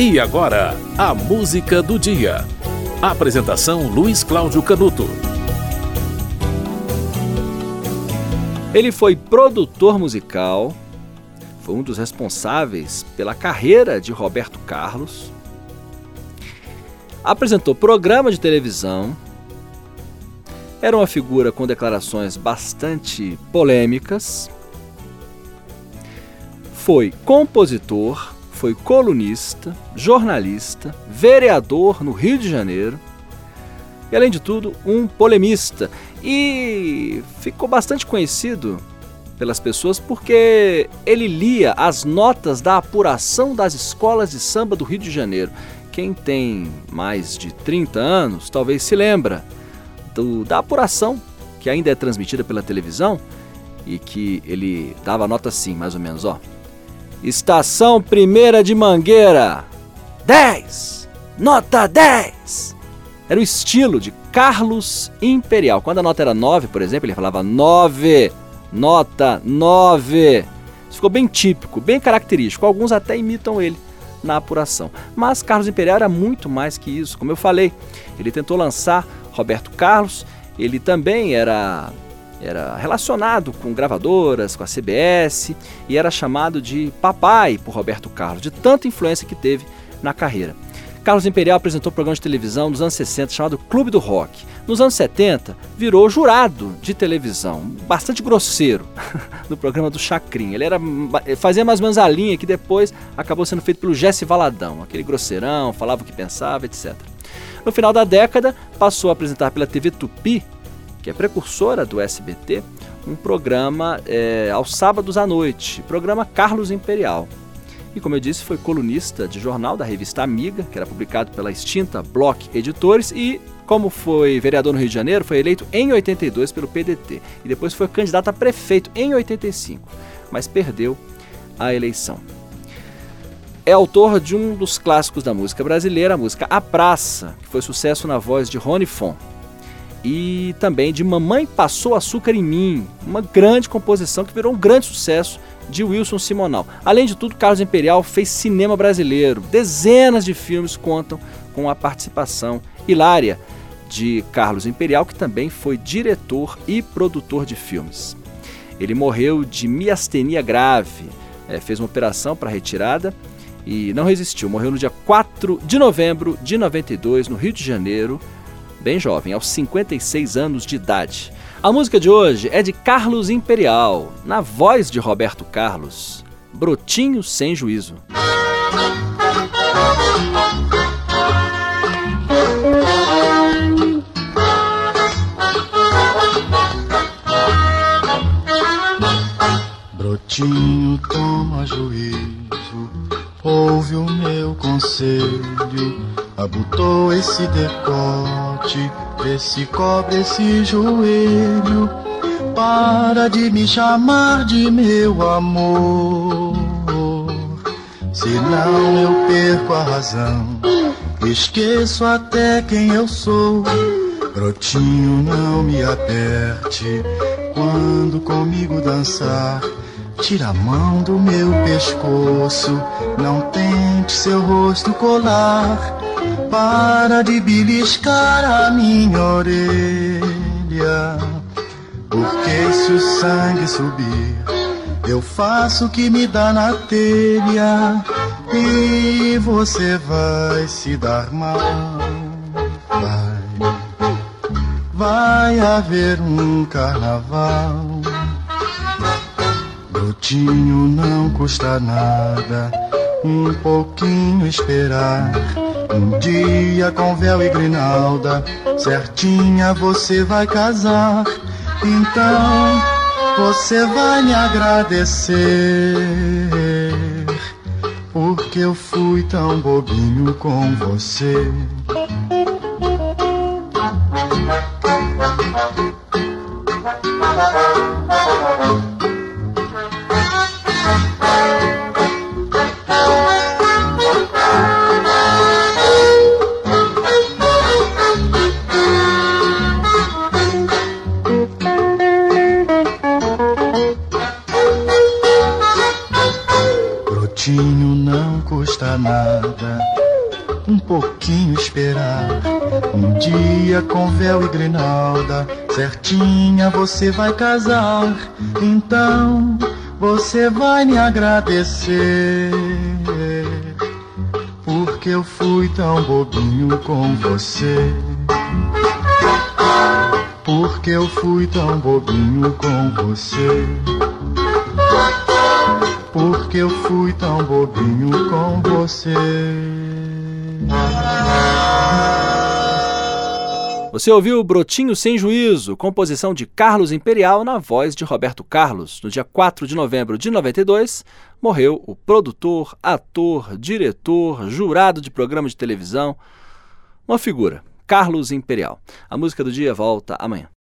E agora, a música do dia. Apresentação Luiz Cláudio Canuto. Ele foi produtor musical, foi um dos responsáveis pela carreira de Roberto Carlos, apresentou programa de televisão, era uma figura com declarações bastante polêmicas, foi compositor, foi colunista, jornalista, vereador no Rio de Janeiro e, além de tudo, um polemista. E ficou bastante conhecido pelas pessoas porque ele lia as notas da apuração das escolas de samba do Rio de Janeiro. Quem tem mais de 30 anos talvez se lembra do, da apuração que ainda é transmitida pela televisão e que ele dava nota assim, mais ou menos, ó. Estação Primeira de Mangueira. 10! Nota 10! Era o estilo de Carlos Imperial. Quando a nota era 9, por exemplo, ele falava 9, nota 9. Isso ficou bem típico, bem característico. Alguns até imitam ele na apuração. Mas Carlos Imperial era muito mais que isso. Como eu falei, ele tentou lançar Roberto Carlos, ele também era era relacionado com gravadoras, com a CBS e era chamado de papai por Roberto Carlos, de tanta influência que teve na carreira. Carlos Imperial apresentou um programa de televisão nos anos 60 chamado Clube do Rock. Nos anos 70, virou jurado de televisão, bastante grosseiro, no programa do Chacrin. Ele era, fazia mais ou menos a linha que depois acabou sendo feito pelo Jesse Valadão, aquele grosseirão, falava o que pensava, etc. No final da década, passou a apresentar pela TV Tupi que é precursora do SBT, um programa é, aos sábados à noite, programa Carlos Imperial. E como eu disse, foi colunista de jornal da revista Amiga, que era publicado pela extinta Block Editores, e como foi vereador no Rio de Janeiro, foi eleito em 82 pelo PDT e depois foi candidato a prefeito em 85, mas perdeu a eleição. É autor de um dos clássicos da música brasileira, a música A Praça, que foi sucesso na voz de Rony Fon e também de Mamãe Passou Açúcar em Mim, uma grande composição que virou um grande sucesso de Wilson Simonal. Além de tudo, Carlos Imperial fez cinema brasileiro. Dezenas de filmes contam com a participação hilária de Carlos Imperial, que também foi diretor e produtor de filmes. Ele morreu de miastenia grave, é, fez uma operação para retirada e não resistiu. Morreu no dia 4 de novembro de 92, no Rio de Janeiro, bem jovem, aos 56 anos de idade. A música de hoje é de Carlos Imperial, na voz de Roberto Carlos, Brotinho Sem Juízo. Brotinho, toma juízo, ouve o meu conselho, abutou esse decote esse cobre esse joelho. Para de me chamar de meu amor, senão eu perco a razão. Esqueço até quem eu sou. Brotinho, não me aperte quando comigo dançar. Tira a mão do meu pescoço, não tente seu rosto colar. Para de beliscar a minha orelha, porque se o sangue subir, eu faço o que me dá na telha e você vai se dar mal. Vai, vai haver um carnaval. Brotinho não custa nada, um pouquinho esperar um dia com véu e grinalda, certinha você vai casar. Então você vai me agradecer, porque eu fui tão bobinho com você. Não custa nada. Um pouquinho esperar. Um dia com véu e grinalda, certinha você vai casar. Então você vai me agradecer. Porque eu fui tão bobinho com você. Porque eu fui tão bobinho com você. Porque eu fui tão bobinho com você. Você ouviu Brotinho Sem Juízo, composição de Carlos Imperial na voz de Roberto Carlos. No dia 4 de novembro de 92, morreu o produtor, ator, diretor, jurado de programa de televisão, uma figura, Carlos Imperial. A música do dia volta amanhã.